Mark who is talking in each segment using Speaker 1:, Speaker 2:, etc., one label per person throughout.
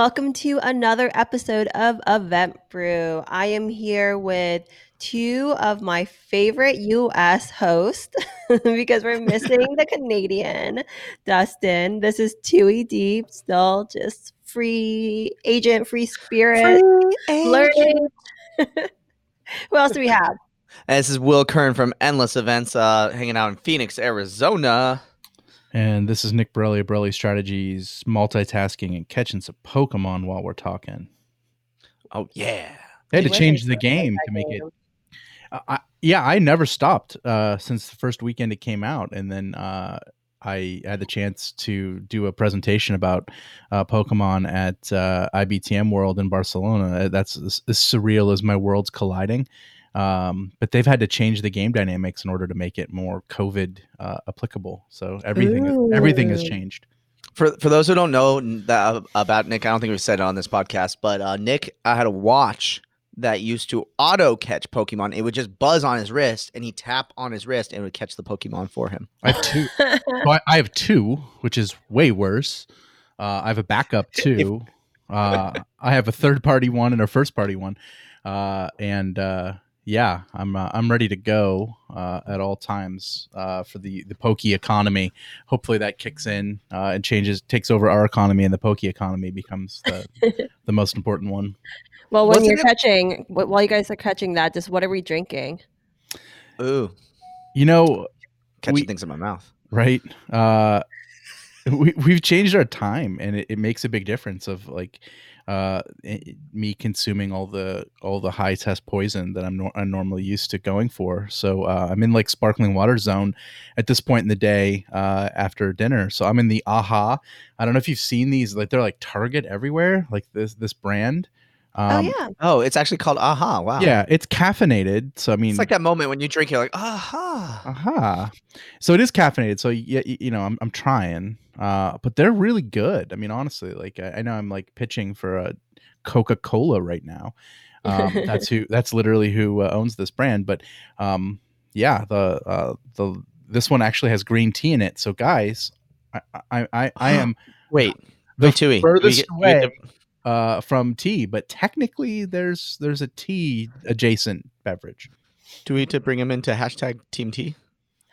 Speaker 1: Welcome to another episode of Event Brew. I am here with two of my favorite US hosts because we're missing the Canadian Dustin. This is Thuy Diep, still just free agent, free spirit,
Speaker 2: Free
Speaker 1: learning. Who else do we have?
Speaker 2: And this is Will Curran from Endless Events, uh, hanging out in Phoenix, Arizona.
Speaker 3: And this is Nick Borelli of Borelli Strategies, multitasking and catching some Pokemon while we're talking.
Speaker 2: Oh yeah,
Speaker 3: They had to change the game to make it. Uh, I, yeah, I never stopped uh, since the first weekend it came out, and then uh, I had the chance to do a presentation about uh, Pokemon at uh, IBTM World in Barcelona. Uh, That's as, as surreal as my worlds colliding. Um, but they've had to change the game dynamics in order to make it more COVID uh, applicable. So everything everything has changed.
Speaker 2: For for those who don't know that, about Nick, I don't think we've said it on this podcast, but uh, Nick I had a watch that used to auto catch Pokemon. It would just buzz on his wrist, and he'd tap on his wrist, and it would catch the Pokemon for him.
Speaker 3: I have two. Well, I, I have two, which is way worse. Uh, I have a backup too. Uh, I have a third party one and a first party one, uh, and uh, yeah, I'm uh, I'm ready to go uh, at all times uh, for the the pokey economy. Hopefully that kicks in uh, and changes, takes over our economy, and the pokey economy becomes the the most important one.
Speaker 1: well, when
Speaker 2: Wasn't
Speaker 1: you're
Speaker 2: it-
Speaker 1: catching, while you guys are catching that, just what are we drinking?
Speaker 2: Ooh,
Speaker 3: You know,
Speaker 2: catching
Speaker 3: We-
Speaker 2: things in my mouth.
Speaker 3: right? Uh, we we've changed our time, and it, it makes a big difference. Of like uh, i- me consuming all the all the high test poison that I'm, I'm normally used to going for. So uh, I'm in like sparkling water zone at this point in the day uh, after dinner. So I'm in the AHA. I don't know if you've seen these. Like they're like Target everywhere. Like this this brand. Um,
Speaker 1: oh yeah,
Speaker 2: Oh, it's actually called Aha! Wow.
Speaker 3: Yeah, it's caffeinated. So I mean,
Speaker 2: it's like that moment when you drink, you're like, Aha!
Speaker 3: Aha. So it is caffeinated. So yeah, y- you know, I'm I'm trying. Uh, but they're really good. I mean, honestly, like I, I know I'm like pitching for a Coca Cola right now. Um, that's who. That's literally who uh, owns this brand. But um, yeah, the uh, the this one actually has green tea in it. So guys, I I I, I am
Speaker 2: Wait,
Speaker 3: the
Speaker 2: wait, Thuy,
Speaker 3: furthest
Speaker 2: we get
Speaker 3: away uh, from tea, but technically there's there's a tea adjacent beverage.
Speaker 2: Do we to bring him into hashtag Team T?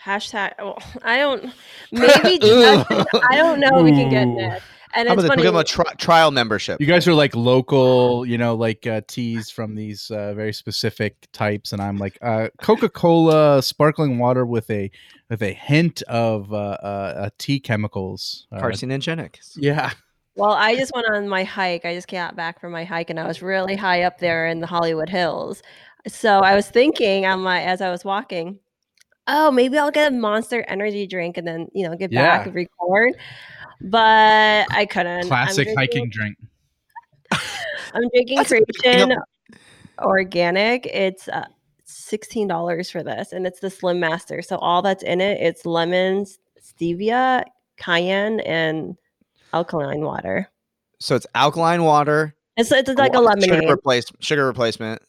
Speaker 1: hashtag. Well, I don't. Maybe Dustin, I don't know. We can get
Speaker 3: Ooh.
Speaker 1: that, and
Speaker 2: How
Speaker 1: it's
Speaker 2: about this?
Speaker 1: funny.
Speaker 2: Him a tri- trial membership.
Speaker 3: You guys are like local, you know, like uh, teas from these uh, very specific types, and I'm like uh, Coca-Cola sparkling water with a with a hint of uh, uh, uh, tea chemicals. Uh,
Speaker 2: Carcinogenic.
Speaker 3: yeah,
Speaker 1: Well, I just went on my hike. I just got back from my hike, and I was really high up there in the Hollywood Hills. So I was thinking on my as I was walking, oh, maybe I'll get a Monster Energy drink and then you know get back
Speaker 3: Yeah.
Speaker 1: and record. But I couldn't.
Speaker 3: Classic
Speaker 1: drinking-
Speaker 3: hiking drink.
Speaker 1: I'm drinking
Speaker 2: That's a big
Speaker 1: Creation. Organic. It's uh, sixteen dollars for this, and it's the Slim Master. So all that's in it, it's lemons, stevia, cayenne, and alkaline water.
Speaker 2: So it's alkaline water,
Speaker 1: It's it's like a lemonade.
Speaker 2: sugar, replace, sugar replacement,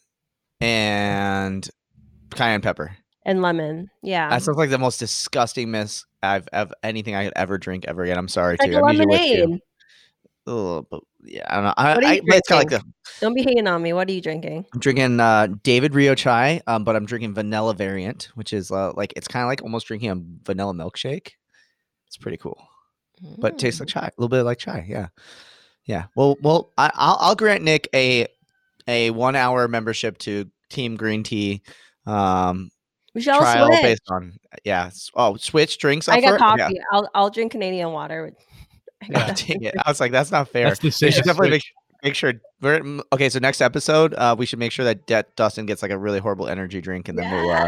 Speaker 2: and cayenne pepper.
Speaker 1: and lemon. Yeah.
Speaker 2: That sounds like the most disgusting mess I've ever anything I could ever drink ever again. I'm sorry
Speaker 1: It's like
Speaker 2: too.
Speaker 1: a
Speaker 2: I'm usually with
Speaker 1: lemonade.
Speaker 2: Ugh, but yeah, I don't know. I,
Speaker 1: What are you
Speaker 2: I, it's kind of like the,
Speaker 1: Don't be hating on me. What are you drinking?
Speaker 2: I'm drinking uh, David Rio chai, um, but I'm drinking vanilla variant, which is uh, like it's kind of like almost drinking a vanilla milkshake. It's pretty cool, but tastes like chai, a little bit like chai. Yeah, yeah. Well, well, I, I'll, I'll grant Nick a a one hour membership to Team Green Tea. Um,
Speaker 1: We shall
Speaker 2: trial
Speaker 1: switch.
Speaker 2: based on yeah. Oh, switch drinks.
Speaker 1: I got coffee.
Speaker 2: Yeah.
Speaker 1: I'll I'll drink Canadian water. I got
Speaker 2: God dang it! I was like, that's not fair.
Speaker 3: That's the
Speaker 2: We definitely make,
Speaker 3: switch.
Speaker 2: Make sure. We're, okay, so next episode, uh, we should make sure that De- Dustin gets like a really horrible energy drink, and then we'll. Uh,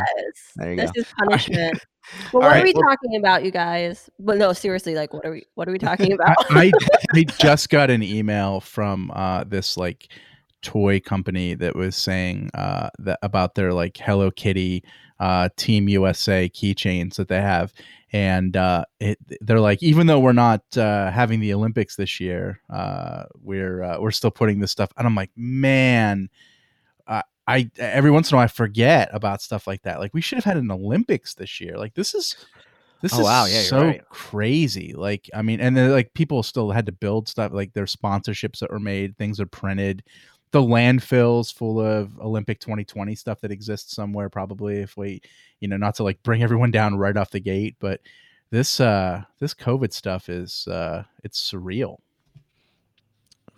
Speaker 2: there you
Speaker 1: this
Speaker 2: go.
Speaker 1: is punishment. Well, what
Speaker 2: right,
Speaker 1: are we
Speaker 2: well-
Speaker 1: talking about, you guys? But no, seriously, like, what are we? What are we talking about?
Speaker 3: I, I just got an email from uh, this like toy company that was saying uh, that about their like Hello Kitty uh, Team USA keychains that they have, and uh, it, they're like, even though we're not uh, having the Olympics this year, uh, we're uh, we're still putting this stuff, and I'm like, man. I- I every once in a while I forget about stuff like that. Like we should have had an Olympics this year. Like this is this
Speaker 2: Oh,
Speaker 3: is
Speaker 2: wow. Yeah,
Speaker 3: so
Speaker 2: right.
Speaker 3: crazy. Like I mean, and then like people still had to build stuff. Like their sponsorships that were made, things are printed. The landfills full of Olympic 2020 stuff that exists somewhere probably. If we, you know, not to like bring everyone down right off the gate, but this uh this COVID stuff is uh it's surreal.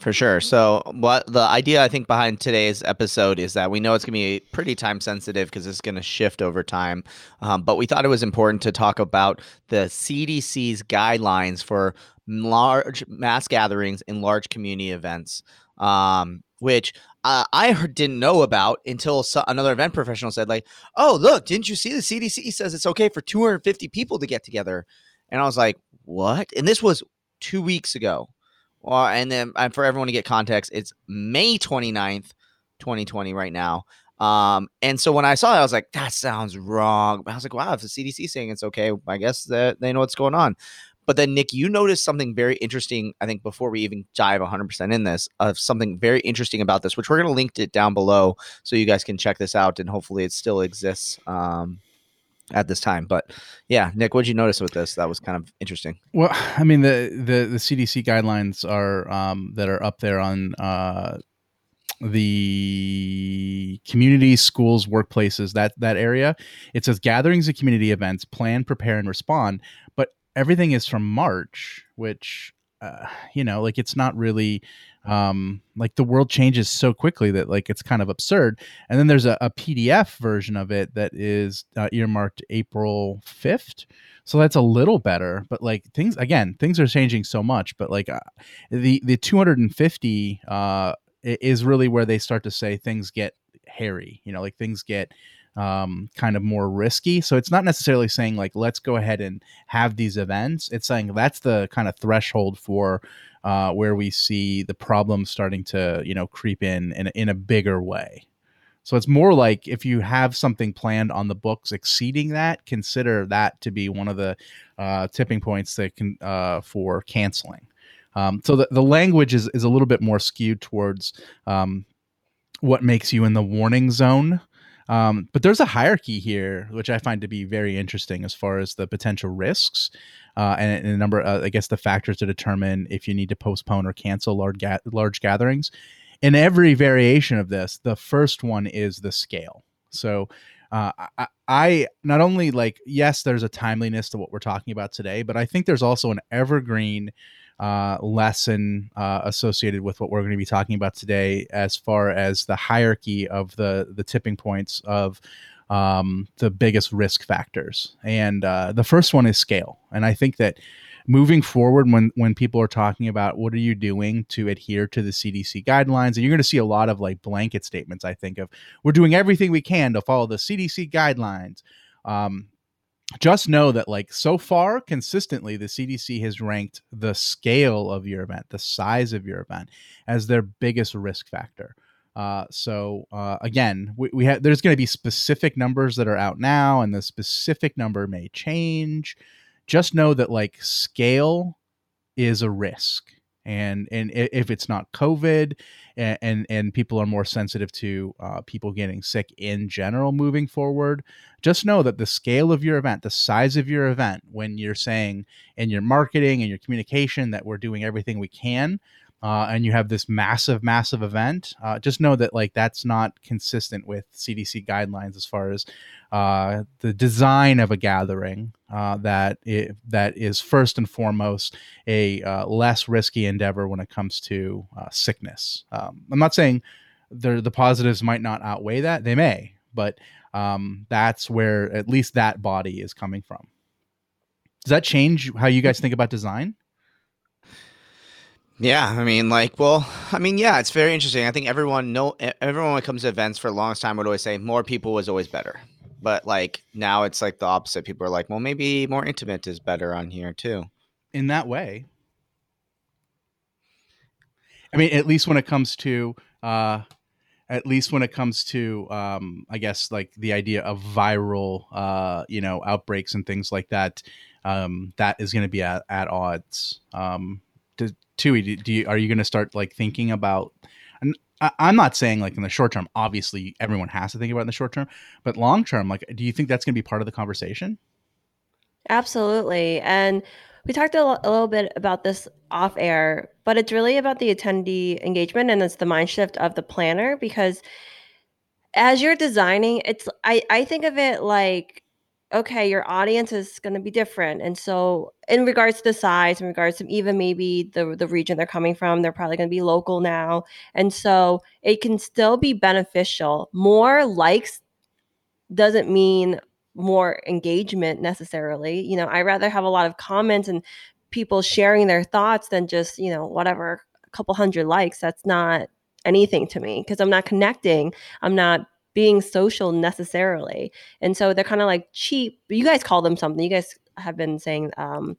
Speaker 2: For sure. So, what the idea I think behind today's episode is that we know it's going to be pretty time sensitive because it's going to shift over time. Um, but we thought it was important to talk about the CDC's guidelines for large mass gatherings and large community events, um, which uh, I heard, didn't know about until so- another event professional said, like, "Oh, look, didn't you see the CDC says it's okay for 250 people to get together?" And I was like, "What?" And this was two weeks ago. And then and for everyone to get context, it's May 29th, 2020 right now. Um, and so when I saw it, I was like, that sounds wrong. I was like, wow, if the CDC saying it's okay, I guess that they know what's going on. But then, Nick, you noticed something very interesting. I think before we even dive 100% in this, of something very interesting about this, which we're going to link it down below so you guys can check this out and hopefully it still exists um, at this time. But yeah, Nick, what did you notice with this? That was kind of interesting.
Speaker 3: Well, I mean the the the CDC guidelines are um, that are up there on uh, the community, schools, workplaces that that area. It says gatherings and community events plan, prepare, and respond. Everything is from March, which uh, you know, like it's not really um like the world changes so quickly that like it's kind of absurd. And then there's a, a pdf version of it that is uh, earmarked april 5th so that's a little better but like things again things are changing so much but like uh, the the 250 uh is really where they start to say things get hairy you know like things get um kind of more risky so it's not necessarily saying like let's go ahead and have these events it's saying that's the kind of threshold for uh where we see the problem starting to you know creep in in, in a bigger way so it's more like if you have something planned on the books exceeding that, consider that to be one of the uh, tipping points that can uh, for canceling. Um, so the, the language is, is a little bit more skewed towards um, what makes you in the warning zone. Um, but there's a hierarchy here, which I find to be very interesting as far as the potential risks uh, and, and a number, uh, I guess, the factors to determine if you need to postpone or cancel large ga- large gatherings in every variation of this, the first one is the scale. So uh, I, I not only like yes, there's a timeliness to what we're talking about today, but I think there's also an evergreen uh, lesson uh, associated with what we're going to be talking about today, as far as the hierarchy of the the tipping points of um, the biggest risk factors. And uh, the first one is scale, and I think that moving forward when when people are talking about what are you doing to adhere to the CDC guidelines and you're going to see a lot of like blanket statements I think of we're doing everything we can to follow the CDC guidelines um, just know that like so far consistently the CDC has ranked the scale of your event the size of your event as their biggest risk factor. Uh, so uh, again, we, we have there's going to be specific numbers that are out now, and the specific number may change. Just know that like scale is a risk and and if it's not covid and and, and people are more sensitive to uh, people getting sick in general moving forward just know that the scale of your event the size of your event when you're saying in your marketing and your communication that we're doing everything we can uh, and you have this massive massive event uh, just know that like that's not consistent with cdc guidelines as far as uh, the design of a gathering uh, that i that is first and foremost a uh, less risky endeavor when it comes to uh, sickness. Um, I'm not saying the the positives might not outweigh that; they may, but um, that's where at least that body is coming from. Does that change how you guys think about design?
Speaker 2: Yeah, I mean, like, well, I mean, yeah, it's very interesting. I think everyone know everyone when it comes to events for the longest time would always say more people was always better, but like now it's like the opposite. People are like, well, maybe more intimate is better on here too.
Speaker 3: In that way, I mean, at least when it comes to, uh, at least when it comes to, um, I guess, like the idea of viral, uh, you know, outbreaks and things like that, um, that is going to be at, at odds. Um, Thuy, do, do you are you going to start like thinking about? And I, I'm not saying like in the short term. Obviously, everyone has to think about in the short term, but long term, like, do you think that's going to be part of the conversation?
Speaker 1: Absolutely, and we talked a, l- a little bit about this off air, but it's really about the attendee engagement and it's the mind shift of the planner because as you're designing, it's I I think of it like okay, your audience is going to be different. And so, in regards to the size, in regards to even maybe the the region they're coming from, they're probably going to be local now. And so, it can still be beneficial. More likes doesn't mean more engagement necessarily. You know, I rather have a lot of comments and people sharing their thoughts than just, you know, whatever, a couple hundred likes. That's not anything to me because I'm not connecting. I'm not being social necessarily. And so they're kind of like cheap. You guys call them something. You guys have been saying um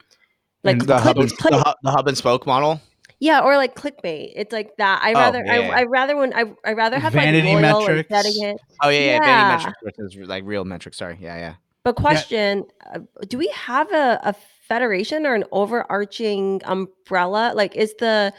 Speaker 2: like the, hub and, the, hub, the hub and spoke model.
Speaker 1: Yeah, or like clickbait. It's like that. I oh, rather, yeah, I, I rather when I, I rather have vanity like loyal metrics.
Speaker 2: And oh yeah, yeah, yeah, vanity metrics versus like real metrics. Sorry, yeah, yeah.
Speaker 1: But question: yeah. uh, Do we have a, a federation or an overarching umbrella? Like, is the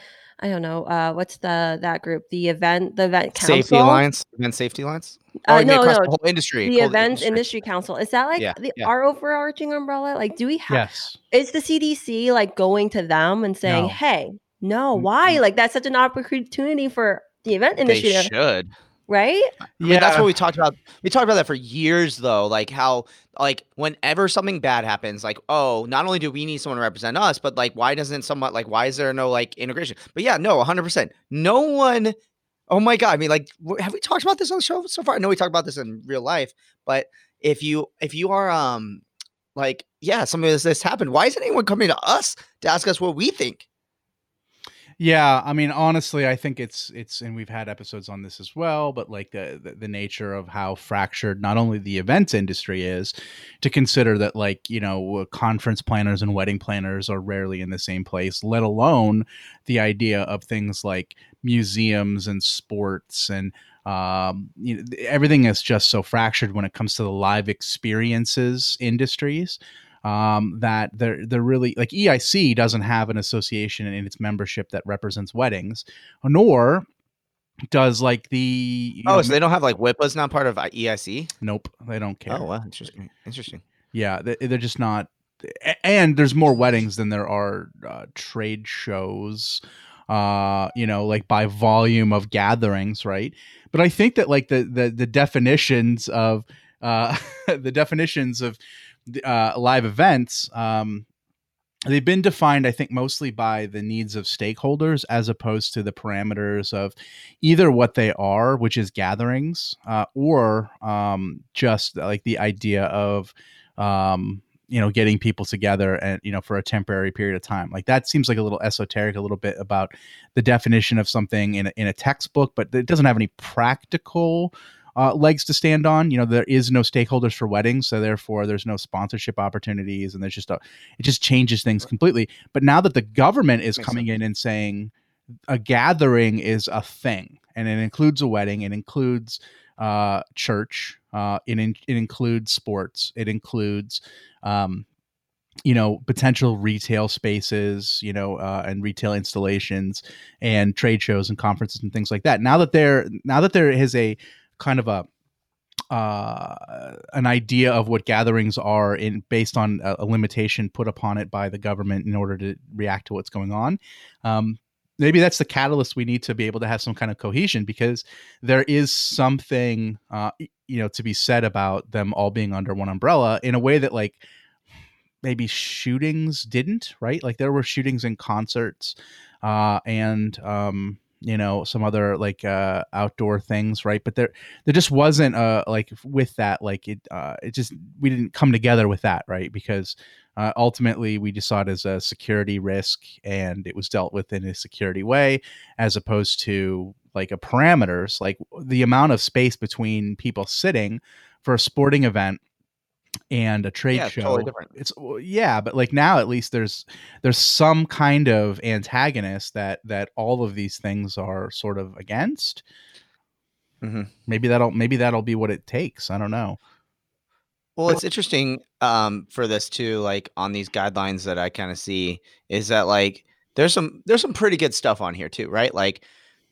Speaker 1: I don't know, uh, what's the that group? The event, the event council,
Speaker 2: safety alliance, event safety alliance.
Speaker 1: Uh, no, no,
Speaker 2: the whole industry.
Speaker 1: The events industry. industry. council. Is that like yeah, the yeah. our overarching umbrella? Like, do we have?
Speaker 3: Yes.
Speaker 1: Is the CDC like going to them and saying, no. "Hey, no, why? Like, that's such an opportunity for the event industry."
Speaker 2: They should
Speaker 1: right?
Speaker 2: I mean, yeah, that's what we talked about. We talked about that for years, though. Like how, like, whenever something bad happens, like, oh, not only do we need someone to represent us, but like, why doesn't someone like, why is there no like integration? But yeah, no, hundred percent. No one. Oh my god! I mean, like, have we talked about this on the show so far? I know we talked about this in real life, but if you if you are um like yeah, something this this happened, why isn't anyone coming to us to ask us what we think?
Speaker 3: Yeah, I mean, honestly, I think it's it's, and we've had episodes on this as well. But like the, the the, nature of how fractured not only the events industry is, to consider that like you know conference planners and wedding planners are rarely in the same place. Let alone the idea of things like museums and sports and um, you know, everything is just so fractured when it comes to the live experiences industries um, that they're they're really like EIC doesn't have an association in its membership that represents weddings, nor does like the
Speaker 2: oh, know, so they don't have like WIPA's not part of EIC.
Speaker 3: Nope, they don't care.
Speaker 2: Oh, wow, interesting. Interesting.
Speaker 3: Yeah, they, they're just not. And there's more weddings than there are uh, trade shows uh you know like by volume of gatherings right but i think that like the the, the definitions of uh the definitions of uh, live events, um, they've been defined, I think, mostly by the needs of stakeholders as opposed to the parameters of either what they are, which is gatherings, uh, or um, just like the idea of, um, you know, getting people together and, you know, for a temporary period of time. Like that seems like a little esoteric, a little bit about the definition of something in a, in a textbook, but it doesn't have any practical uh, legs to stand on. You know, there is no stakeholders for weddings, so therefore there's no sponsorship opportunities, and there's just a it just changes things completely. But now that the government is Makes coming sense. in and saying a gathering is a thing, and it includes a wedding, it includes uh, church, uh, it in, it includes sports, it includes um, you know potential retail spaces you know uh, and retail installations and trade shows and conferences and things like that now that there now that there is a kind of a uh, an idea of what gatherings are in based on a, a, limitation put upon it by the government in order to react to what's going on. Um, maybe that's the catalyst we need to be able to have some kind of cohesion because there is something uh, you know to be said about them all being under one umbrella in a way that like maybe shootings didn't right like there were shootings in concerts uh, and um, you know, some other like uh, outdoor things, right? But there, there just wasn't uh like with that, like it, uh, it just we didn't come together with that, right? Because uh, ultimately, we just saw it as a security risk, and it was dealt with in a security way, as opposed to like a parameters, like the amount of space between people sitting for a sporting event and a trade
Speaker 2: Yeah,
Speaker 3: show.
Speaker 2: totally different.
Speaker 3: It's yeah, but like now at least there's there's some kind of antagonist that that all of these things are sort of against.
Speaker 2: Mhm.
Speaker 3: Maybe that'll maybe that'll be what it takes. I don't know.
Speaker 2: Well, it's interesting um, for this too. Like on these guidelines that I kind of see is that like there's some there's some pretty good stuff on here too, right? Like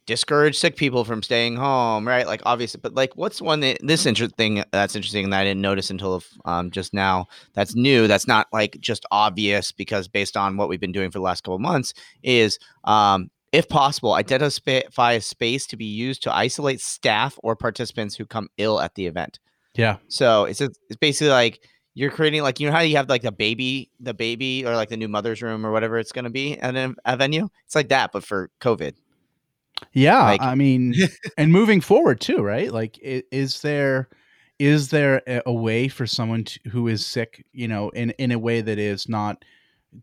Speaker 2: discourage sick people from staying home, right? Like obviously, but like what's one that this interesting thing that's interesting that I didn't notice until um, just now. That's new. That's not like just obvious because based on what we've been doing for the last couple of months is um, if possible, identify a space to be used to isolate staff or participants who come ill at the event.
Speaker 3: Yeah.
Speaker 2: So it's just- it's basically like you're creating like you know how you have like the baby, the baby, or like the new mother's room or whatever it's going to be at a, a venue. It's like that, but for COVID.
Speaker 3: Yeah,
Speaker 2: Like-
Speaker 3: I mean, and moving forward too, right? Like, is there is there a, way for someone to, who is sick, you know, in in a way that is not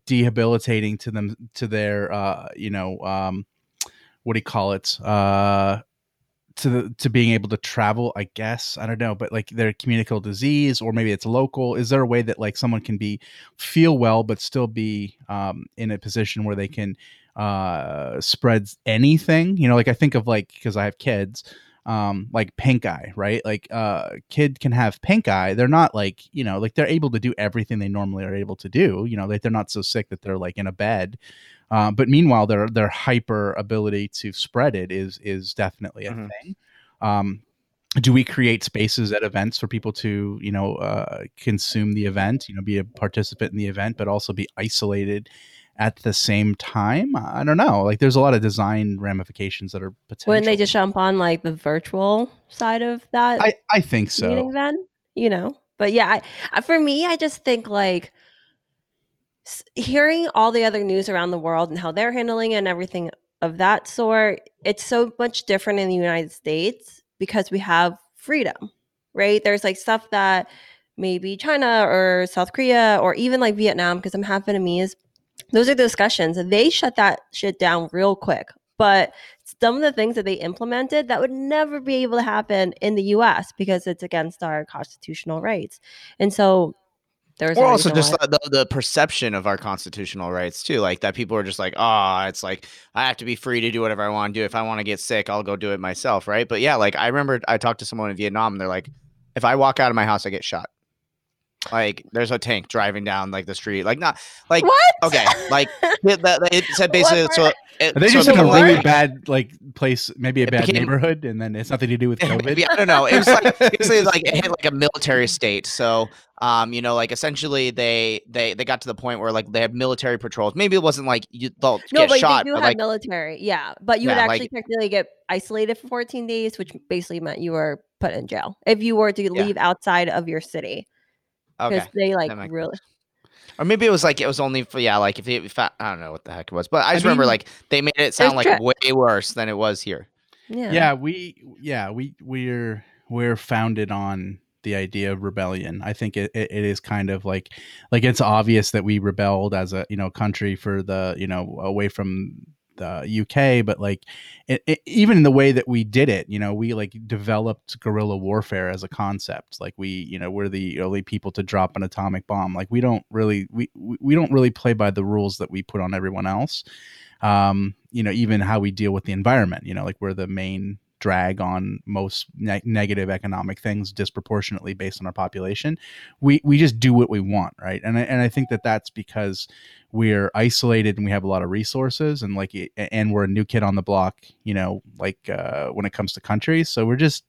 Speaker 3: debilitating to them to their, uh, you know, um, what do you call it? Uh, to the to being able to travel, I guess I don't know, but like their communicable disease, or maybe it's local. Is there a way that like someone can be feel well but still be um, in a position where they can uh spreads anything. You know like i think of like because i have kids um like pink eye right? Like uh kid can have pink eye. They're not like you know like they're able to do everything they normally are able to do. You know like they're not so sick that they're like in a bed. Um, but meanwhile their their hyper ability to spread it is is definitely a
Speaker 2: Mhm.
Speaker 3: thing. Um do we create spaces at events for people to you know uh, consume the event? You know be a participant in the event but also be isolated at the same time i don't know like there's a lot of design ramifications that are potential
Speaker 1: Wouldn't they just jump on like the virtual side of that
Speaker 3: i i think
Speaker 1: meeting
Speaker 3: so
Speaker 1: then? You know, but yeah, I, for me, I just think like hearing all the other news around the world and how they're handling it and everything of that sort. It's so much different in the United States because we have freedom, right? There's like stuff that maybe China or South Korea or even like Vietnam, because I'm half Vietnamese. Those are the discussions. They shut that shit down real quick. But some of the things that they implemented that would never be able to happen in the US because it's against our constitutional rights. And so there's
Speaker 2: or also just the, the, the perception of our constitutional rights too like that people are just like oh it's like i have to be free to do whatever i want to do if i want to get sick i'll go do it myself right but yeah like i remember i talked to someone in vietnam and they're like if i walk out of my house i get shot like there's a tank driving down like the street like not like
Speaker 1: what?
Speaker 2: okay like it, that, it said basically
Speaker 1: What
Speaker 2: so it,
Speaker 3: Are they
Speaker 2: so
Speaker 3: just
Speaker 2: it
Speaker 3: in a
Speaker 2: became
Speaker 3: really
Speaker 2: like-
Speaker 3: bad like place, maybe a bad
Speaker 2: became-
Speaker 3: neighborhood, and then it's nothing to do with COVID?
Speaker 2: Maybe, I don't know. It was like basically like it hit like a military state. So um, you know, like essentially they they they got to the point where like they have military patrols. Maybe it wasn't like you they'll
Speaker 1: No,
Speaker 2: get
Speaker 1: but
Speaker 2: shot,
Speaker 1: they do
Speaker 2: but
Speaker 1: have
Speaker 2: like
Speaker 1: military. Yeah. But you would actually
Speaker 2: like-
Speaker 1: technically get isolated for 14 days, which basically meant you were put in jail if you were to
Speaker 2: Yeah.
Speaker 1: leave outside of your city. Because
Speaker 2: okay.
Speaker 1: they like
Speaker 2: that makes
Speaker 1: really
Speaker 2: Or maybe it was like it was only for yeah, like if, they, if I, I don't know what the heck it was, but I
Speaker 3: I
Speaker 2: just remember
Speaker 3: mean-
Speaker 2: like they made it sound like
Speaker 1: tricks.
Speaker 2: way worse than it was here.
Speaker 1: yeah.
Speaker 3: yeah we yeah we we're we're founded on the idea of rebellion i think it, it, it is kind of like like it's obvious that we rebelled as a you know country for the you know away from uk but like it, it, even in the way that we did it you know we like developed guerrilla warfare as a concept. Like we you know we're the only people to drop an atomic bomb. Like we don't really we we don't really play by the rules that we put on everyone else. Um, you know, even how we deal with the environment, you know, like we're the main drag on most ne- negative economic things disproportionately based on our population. We we just do what we want, right? And I, and I think that that's because we're isolated and we have a lot of resources and like and we're a new kid on the block, you know, like uh, when it comes to countries. So we're just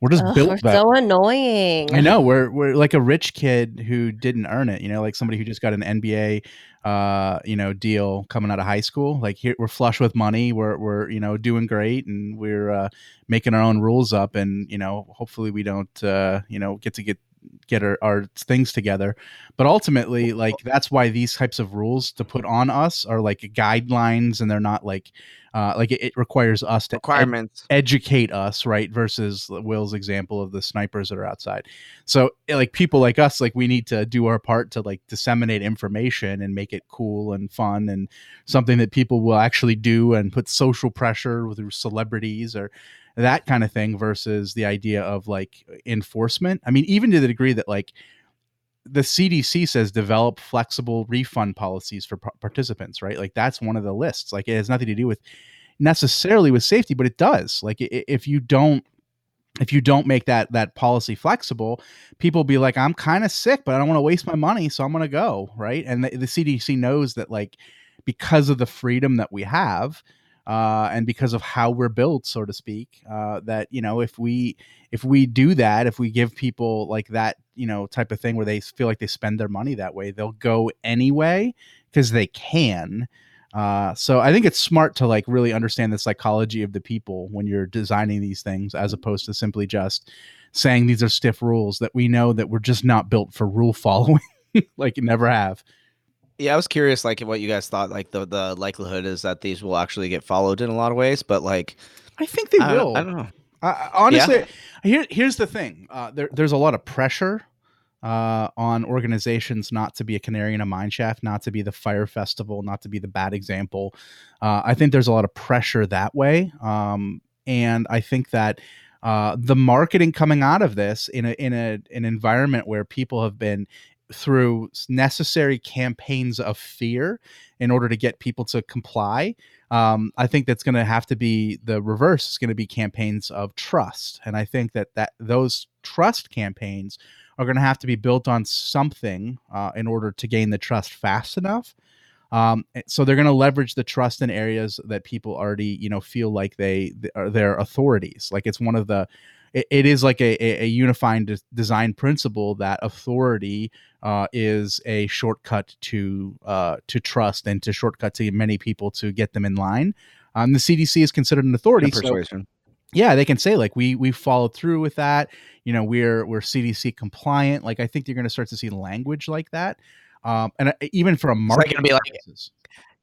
Speaker 3: we're just built
Speaker 1: we're
Speaker 3: that
Speaker 1: so annoying.
Speaker 3: I know we're we're like a rich kid who didn't earn it. You know, like somebody who just got an NBA, uh, you know, deal coming out of high school. Like here, we're flush with money. We're we're you know doing great, and we're uh, making our own rules up. And you know, hopefully we don't uh, you know get to get get our, our things together but ultimately like that's why these types of rules to put on us are like guidelines and they're not like uh, like it, it requires us to ed-
Speaker 2: Requirements.
Speaker 3: educate us right versus will's example of the snipers that are outside so eh, like people like us like we need to do our part to like disseminate information and make it cool and fun and something that people will actually do and put social pressure through celebrities or that kind of thing versus the idea of like enforcement i mean even to the degree that like the CDC says develop flexible refund policies for par- participants, right? Like that's one of the lists. Like it has nothing to do with necessarily with safety, but it does. Like if you don't if you don't make that that policy flexible, people be like, I'm kind of sick, but I don't want to waste my money, so I'm going to go, right? And the, the CDC knows that like because of the freedom that we have, uh, and because of how we're built, so to speak, uh, that you know if we if we do that, if we give people like that, you know, type of thing where they feel like they spend their money that way, they'll go anyway because they can. Uh, so I think it's smart to like really understand the psychology of the people when you're designing these things, as opposed to simply just saying these are stiff rules that we know that we're just not built for rule following, like never have.
Speaker 2: Yeah, I was curious, like what you guys thought. Like the the likelihood is that these will actually get followed in a lot of ways, but like
Speaker 3: I think they
Speaker 2: I,
Speaker 3: will.
Speaker 2: I don't know.
Speaker 3: Uh, honestly, here here's the thing. Uh, there, there's a lot of pressure uh, on organizations not to be a canary in a mine shaft, not to be the Fyre Festival, not to be the bad example. Uh, I think there's a lot of pressure that way, um, and I think that uh, the marketing coming out of this in a in a an environment where people have been through necessary campaigns of fear in order to get people to comply um, I think that's going to have to be the reverse. Is going to be campaigns of trust, and I think that that those trust campaigns are going to have to be built on something uh, in order to gain the trust fast enough. Um, so they're going to leverage the trust in areas that people already, you know, feel like they are their authorities. Like it's one of the it, it is like a, a, a unifying de- design principle that authority uh, is a shortcut to uh, to trust and to shortcut to many people to get them in line. Um, the CDC is considered an authority, so
Speaker 2: persuasion.
Speaker 3: yeah, they can say like we we followed through with that. You know, we're we're CDC compliant. Like I think you're going to start to see language like that. Um, and uh, even for a
Speaker 2: like
Speaker 3: market,
Speaker 2: gonna be like-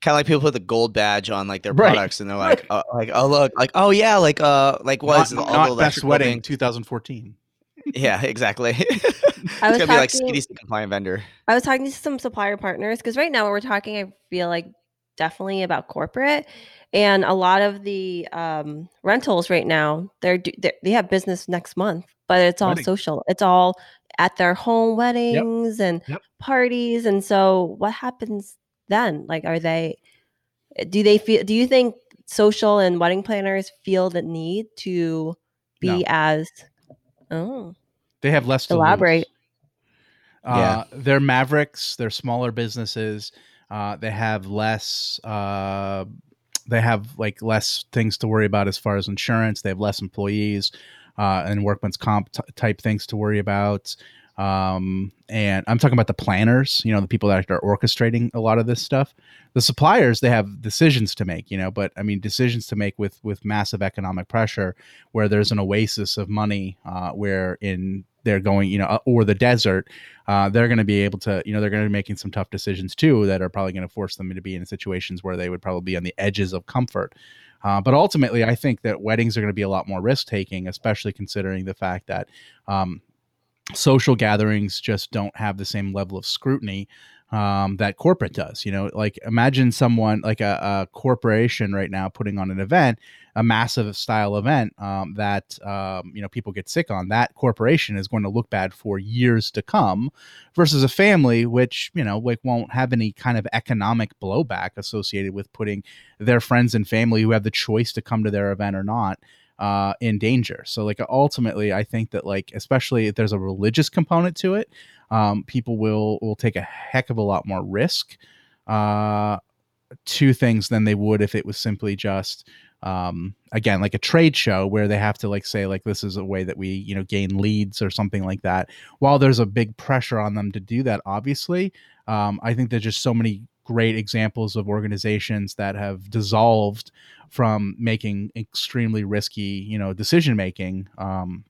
Speaker 2: kind of like people put the gold badge on like their
Speaker 3: Right.
Speaker 2: products, and they're like, uh, like oh look, like oh yeah, like uh, like what
Speaker 3: not,
Speaker 2: is it, all
Speaker 3: not
Speaker 2: the
Speaker 3: best wedding
Speaker 2: thing?
Speaker 3: 2014.
Speaker 2: Yeah, exactly. it's
Speaker 1: I was
Speaker 2: gonna be like
Speaker 1: talking-
Speaker 2: CDC compliant vendor.
Speaker 1: I was talking to some supplier partners because right now when we're talking, I feel like definitely about corporate, and a lot of the um, rentals right now they're, do- they're they have business next month, but it's all
Speaker 3: Wedding.
Speaker 1: social. It's all at their home weddings and
Speaker 3: Yep.
Speaker 1: parties, and so what happens then? Like, are they? Do they feel? Do you think social and wedding planners feel the need to be
Speaker 3: No.
Speaker 1: as? Oh,
Speaker 3: They have less to
Speaker 1: Elaborate.
Speaker 3: lose.
Speaker 2: Yeah.
Speaker 3: Uh, they're mavericks. They're smaller businesses. Uh, they have less. Uh, they have like less things to worry about as far as insurance. They have less employees uh, and workman's comp t- type things to worry about. Um, and I'm talking about the planners. You know, the people that are orchestrating a lot of this stuff. The suppliers they have decisions to make. You know, but I mean decisions to make with with massive economic pressure, where there's an oasis of money, uh, where in they're going, you know, uh, or the desert, uh, they're going to be able to, you know, they're going to be making some tough decisions too that are probably going to force them to be in situations where they would probably be on the edges of comfort. Uh, but ultimately, I think that weddings are going to be a lot more risk taking, especially considering the fact that um, social gatherings just don't have the same level of scrutiny um, that corporate does. You know, like imagine someone like a, a corporation right now putting on an event, a massive style event um, that um, you know people get sick on. That corporation is going to look bad for years to come, versus a family which you know like won't have any kind of economic blowback associated with putting their friends and family who have the choice to come to their event or not uh, in danger. So like ultimately, I think that like especially if there's a religious component to it, um, people will will take a heck of a lot more risk uh, to things than they would if it was simply just um, again like a trade show where they have to like say like this is a way that we you know gain leads or something like that. While there's a big pressure on them to do that, obviously, um, I think there's just so many great examples of organizations that have dissolved from making extremely risky, you know, decision making um,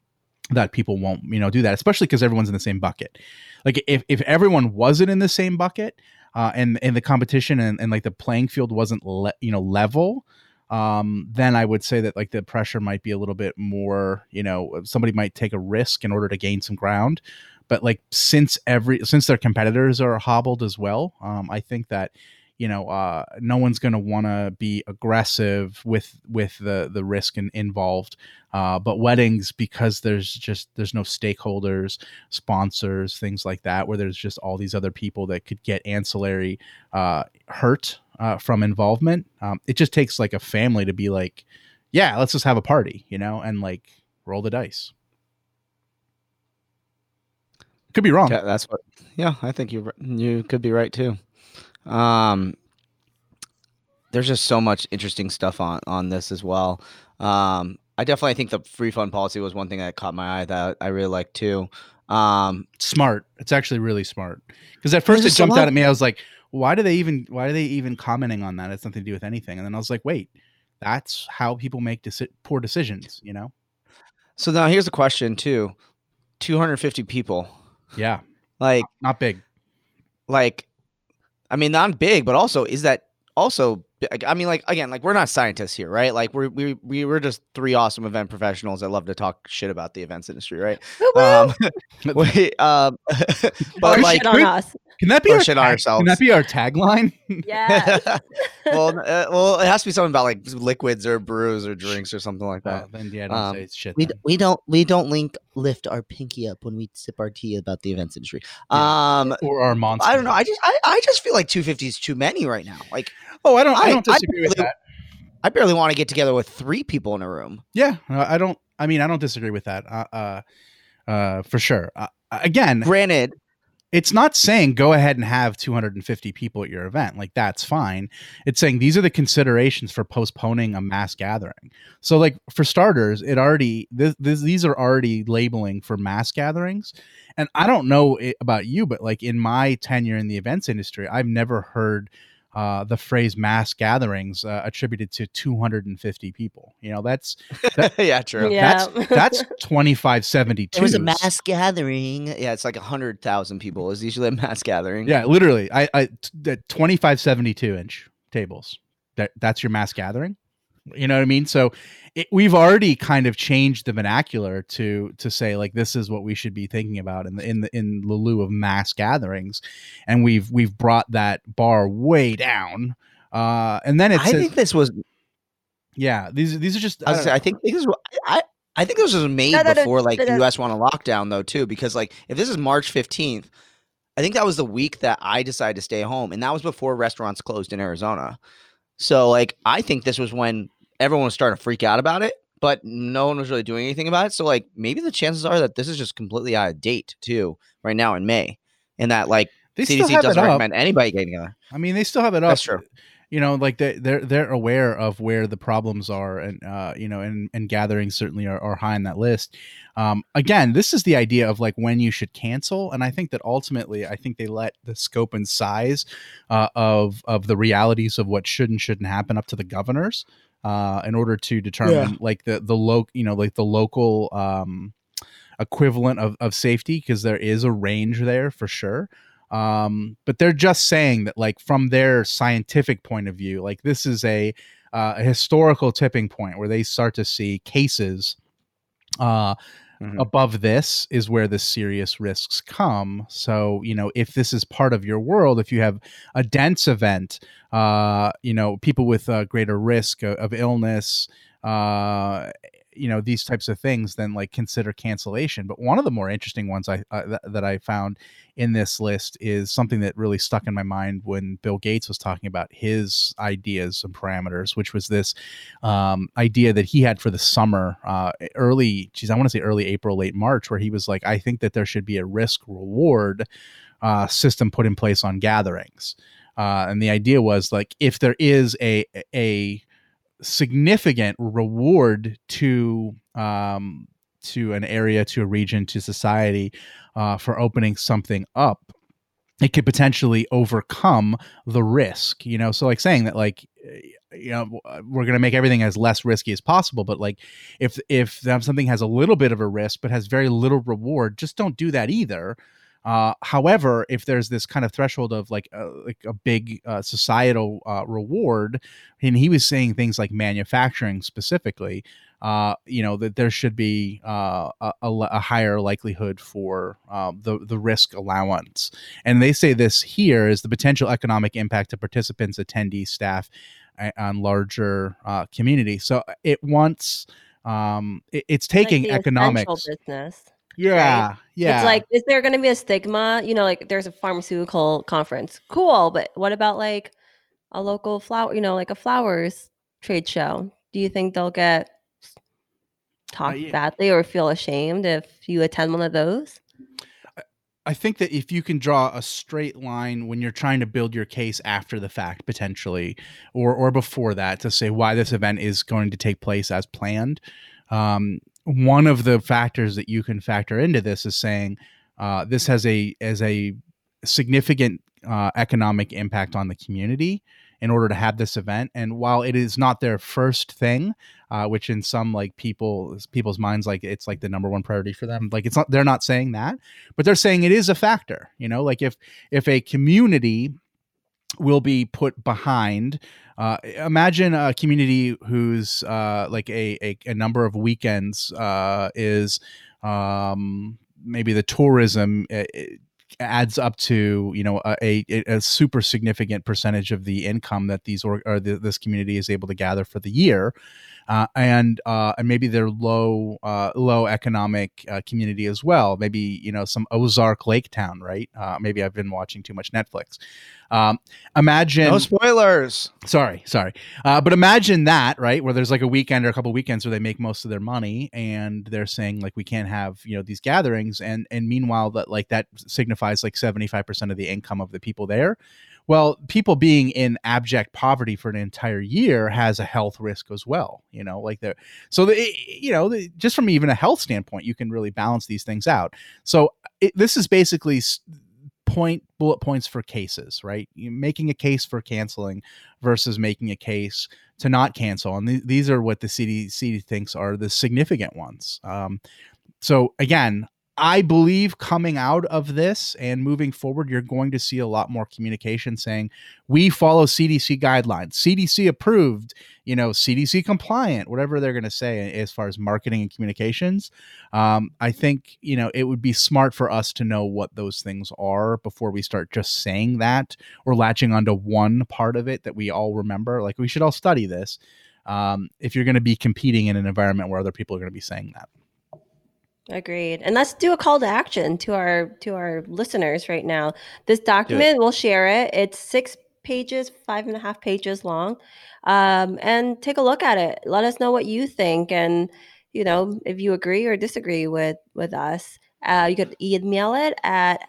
Speaker 3: that people won't you know do that especially because everyone's in the same bucket like if, if everyone wasn't in the same bucket uh, and and the competition and, and like the playing field wasn't le- you know level um, then I would say that like the pressure might be a little bit more, you know, somebody might take a risk in order to gain some ground. But like since every since their competitors are hobbled as well, um, I think that you know uh, no one's going to want to be aggressive with with the the risk in, involved uh, but weddings because there's just there's no stakeholders sponsors things like that where there's just all these other people that could get ancillary uh, hurt uh, from involvement um, it just takes like a family to be like yeah let's just have a party you know and like roll the dice could be wrong
Speaker 2: Yeah, that's what. Yeah, I think you you could be right too. Um, there's just so much interesting stuff on on this as well. Um, I definitely think the free fund policy was one thing that caught my eye that I really liked too. Um,
Speaker 3: smart it's actually really smart because at first it jumped out at me i was like why do they even why are they even commenting on that it's nothing to do with anything and then i was like wait that's how people make deci- poor decisions you know
Speaker 2: so now here's a question too: 250 people,
Speaker 3: yeah
Speaker 2: like
Speaker 3: not big
Speaker 2: like, I mean, not big, but also is that also? I mean, like again, like we're not scientists here, right? Like we're we we we're just three awesome event professionals that love to talk shit about the events industry, right?
Speaker 1: Woo-woo!
Speaker 2: Um, wait, um,
Speaker 1: Or
Speaker 2: but like,
Speaker 1: shit on us.
Speaker 3: can that be our
Speaker 2: shit on
Speaker 3: tag-
Speaker 2: ourselves.
Speaker 3: can that be our tagline
Speaker 1: Yeah.
Speaker 2: well, uh, well, it has to be something about like liquids or brews or drinks or something like that.
Speaker 3: Oh, then yeah don't
Speaker 2: Um,
Speaker 3: say shit
Speaker 4: We,
Speaker 3: then.
Speaker 4: d- we don't we don't link lift our pinky up when we sip our tea about the events industry.
Speaker 3: Yeah.
Speaker 2: Um,
Speaker 3: or our monster
Speaker 2: I don't know. I just I, I just feel like 250 is too many right now. Like
Speaker 3: oh i don't i,
Speaker 2: I-
Speaker 3: don't
Speaker 2: I
Speaker 3: disagree with that
Speaker 2: I barely want to get together with three people in a room.
Speaker 3: yeah uh, i don't i mean i don't disagree with that uh uh, uh for sure uh, again
Speaker 2: Granted,
Speaker 3: it's not saying go ahead and have 250 people at your event like that's fine. It's saying these are the considerations for postponing a mass gathering. So like for starters it already this, this, these are already labeling for mass gatherings. And i don't know it, about you but like in my tenure in the events industry i've never heard uh, the phrase mass gatherings uh, attributed to 250 people you know that's
Speaker 2: yeah, true.
Speaker 1: Yeah.
Speaker 3: that's that's 2572
Speaker 4: There was a mass gathering.
Speaker 2: Yeah, it's like a hundred thousand people is usually a mass gathering.
Speaker 3: Yeah, literally. I, I t- the 25 72 inch tables. That that's your mass gathering. You know what I mean? So it, we've already kind of changed the vernacular to to say like this is what we should be thinking about in the in the in the lieu of mass gatherings, and we've we've brought that bar way down. Uh, and then it
Speaker 2: I
Speaker 3: says,
Speaker 2: think this was.
Speaker 3: yeah, these these are just
Speaker 2: I,
Speaker 3: I
Speaker 2: was
Speaker 3: don't
Speaker 2: gonna say, I think this is. I I think this was made
Speaker 1: Da, da, da,
Speaker 2: before like
Speaker 1: da,
Speaker 2: the. U.S. went on lockdown though too, because like if this is March fifteenth, I think that was the week that I decided to stay home, and that was before restaurants closed in Arizona. So like I think this was when everyone was starting to freak out about it, but no one was really doing anything about it. So like maybe the chances are that this is just completely out of date too, right now in May, and that like
Speaker 3: they
Speaker 2: CDC doesn't recommend anybody getting together.
Speaker 3: I mean, they still have it up.
Speaker 2: That's true.
Speaker 3: You know, like they they're they're aware of where the problems are, and uh, you know, and and gatherings certainly are, are high on that list. Um, again, this is the idea of like when you should cancel, and I think that ultimately, I think they let the scope and size uh, of of the realities of what should and shouldn't happen up to the governors uh, in order to determine like the the loc you know like the local um, equivalent of of safety because there is a range there for sure. Um but they're just saying that like from their scientific point of view like this is a uh, a historical tipping point where they start to see cases uh
Speaker 2: Mhm.
Speaker 3: above this is where the serious risks come so you know if this is part of your world if you have a dense event uh you know people with uh, greater risk of, of illness uh you know these types of things then like consider cancellation but one of the more interesting ones i uh, th- that i found in this list is something that really stuck in my mind when bill gates was talking about his ideas and parameters which was this um, idea that he had for the summer uh, early geez i want to say early april late march where he was like i think that there should be a risk reward uh, system put in place on gatherings. Uh, and the idea was like if there is a a significant reward to um, to an area, to a region, to society uh, for opening something up, it could potentially overcome the risk. You know, so like saying that, like, eh, you know we're going to make everything as less risky as possible but like if if something has a little bit of a risk but has very little reward just don't do that either uh, however, if there's this kind of threshold of like a, uh, like a big uh, societal uh, reward, and he was saying things like manufacturing specifically, uh, you know that there should be uh, a, a, higher likelihood for um, the the risk allowance. And they say this here is the potential economic impact to participants, attendees, staff on larger community. So it wants um, it, it's taking like economics
Speaker 1: business
Speaker 3: yeah. Right? Yeah.
Speaker 1: It's like, is there going to be a stigma? You know, like there's a pharmaceutical conference. Cool. But what about like a local flower, you know, like a flowers trade show? Do you think they'll get talked uh, yeah. badly or feel ashamed if you attend one of those?
Speaker 3: I think that if you can draw a straight line when you're trying to build your case after the fact, potentially, or or before that, to say why this event is going to take place as planned, um, one of the factors that you can factor into this is saying uh, this has a as a significant uh, economic impact on the community in order to have this event. And while it is not their first thing uh, which in some like people people's minds like it's like the number one priority for them like it's not they're not saying that but they're saying it is a factor you know? Like if if a community will be put behind uh, imagine a community whose uh, like a, a, a number of weekends uh, is um, maybe the tourism eh, eh, adds up to you know a, a, a, super significant percentage of the income that these or, or the, this community is able to gather for the year uh, and uh, and maybe they're low uh, low economic uh, community as well. Maybe you know some Ozark Lake town, right? Uh, maybe I've been watching too much Netflix. Um, imagine
Speaker 2: no spoilers.
Speaker 3: Sorry, sorry, uh, but imagine that right where there's like a weekend or a couple weekends where they make most of their money, and they're saying like we can't have you know these gatherings, and and meanwhile that like that signifies like seventy five percent of the income of the people there well, people being in abject poverty for an entire year has a health risk as well. You know, like they're so the, you know the, just from even a health standpoint, you can really balance these things out. So it, this is basically point bullet points for cases, right? You're making a case for canceling versus making a case to not cancel, and th- these are what the CDC thinks are the significant ones. Um, so again, I believe coming out of this and moving forward, you're going to see a lot more communication saying we follow CDC guidelines, CDC approved, you know, CDC compliant, whatever they're going to say as far as marketing and communications. Um, I think you know it would be smart for us to know what those things are before we start just saying that or latching onto one part of it that we all remember. Like we should all study this um, if you're going to be competing in an environment where other people are going to be saying that.
Speaker 1: Agreed. And let's do a call to action to our to our listeners right now. This document, we'll share it. It's six pages, five and a half pages long. Um, and take a look at it. Let us know what you think and you know if you agree or disagree with with us. Uh, you could email it at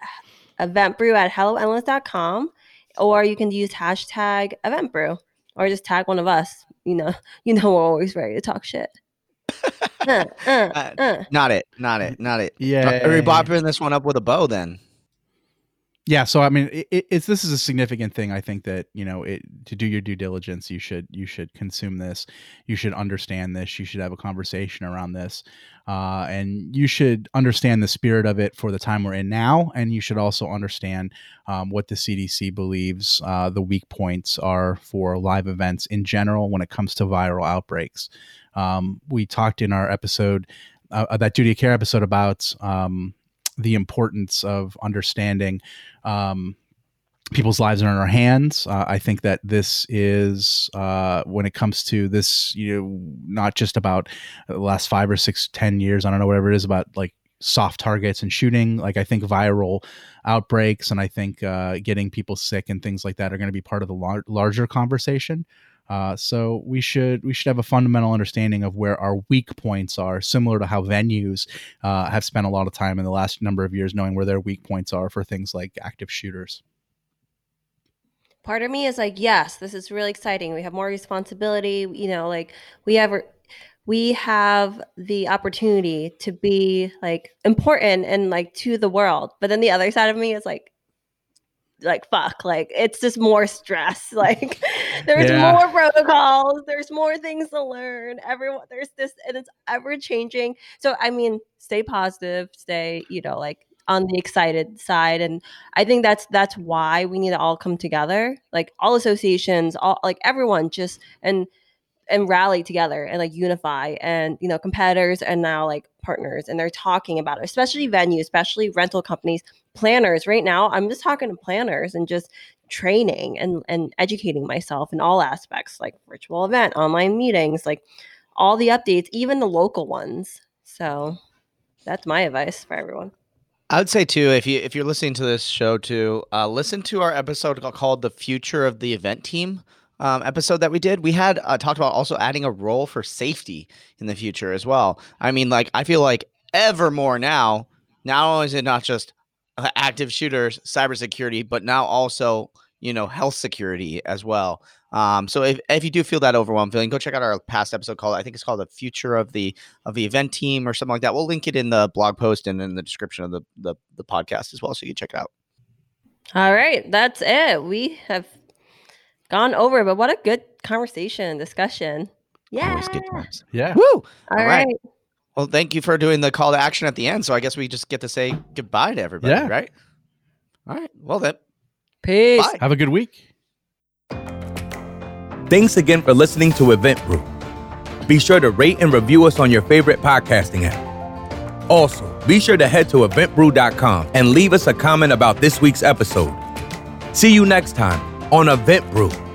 Speaker 1: eventbrew at helloendless.com or you can use hashtag eventbrew or just tag one of us. You know, you know we're always ready to talk shit.
Speaker 2: Uh, uh, uh. Not it. Not it. Not it.
Speaker 3: Yeah.
Speaker 2: Are we bopping this one up with a bow then?
Speaker 3: Yeah, so I mean, it, it's this is a significant thing. I think that you know, it, to do your due diligence, you should you should consume this, you should understand this, you should have a conversation around this, uh, and you should understand the spirit of it for the time we're in now, and you should also understand um, what the CDC believes uh, the weak points are for live events in general when it comes to viral outbreaks. Um, we talked in our episode, uh, that duty of care episode, about um, the importance of understanding um, people's lives are in our hands. Uh, I think that this is uh, when it comes to this, you know, not just about the last five or six, ten years. I don't know whatever it is about, like soft targets and shooting. Like I think viral outbreaks and I think uh, getting people sick and things like that are going to be part of the lar- larger conversation. Uh, so we should we should have a fundamental understanding of where our weak points are, similar to how venues uh, have spent a lot of time in the last number of years knowing where their weak points are for things like active shooters.
Speaker 1: Part of me is like, yes, this is really exciting. We have more responsibility. You know, like we have we have the opportunity to be like important and like to the world. But then the other side of me is like, like fuck like it's just more stress like there's
Speaker 3: Yeah.
Speaker 1: more protocols there's more things to learn everyone there's this and it's ever changing so i mean stay positive stay you know like on the excited side and i think that's that's why we need to all come together like all associations all like everyone just and and rally together and like unify and you know competitors and now like partners and they're talking about it especially venues especially rental companies planners. Right now i'm just talking to planners and just training and and educating myself in all aspects like virtual event online meetings like all the updates even the local ones. So that's my advice for everyone.
Speaker 2: I would say too, if you if you're listening to this show too, uh, listen to our episode called "The Future of the Event Team." Um, episode that we did, we had uh, talked about also adding a role for safety in the future as well. I mean, like I feel like ever more now. Now is it not just uh, active shooters, cybersecurity, but now also you know health security as well. Um, so if, if you do feel that overwhelmed feeling, go check out our past episode called I think it's called the future of the of the event team or something like that. We'll link it in the blog post and in the description of the the, the podcast as well, so you can check it out.
Speaker 1: all right that's it we have gone over but what a good conversation discussion yeah
Speaker 2: Always good times.
Speaker 3: Yeah.
Speaker 2: Woo!
Speaker 1: all
Speaker 2: All
Speaker 1: right.
Speaker 2: right. Well, thank you for doing the call to action at the end. So I guess we just get to say goodbye to everybody,
Speaker 3: Yeah.
Speaker 2: right? All right. Well then,
Speaker 1: peace
Speaker 2: bye.
Speaker 3: Have a good week.
Speaker 5: Thanks again for listening to Event Brew. Be sure to rate and review us on your favorite podcasting app. Also, be sure to head to eventbrew.com and leave us a comment about this week's episode. See you next time on Event Brew.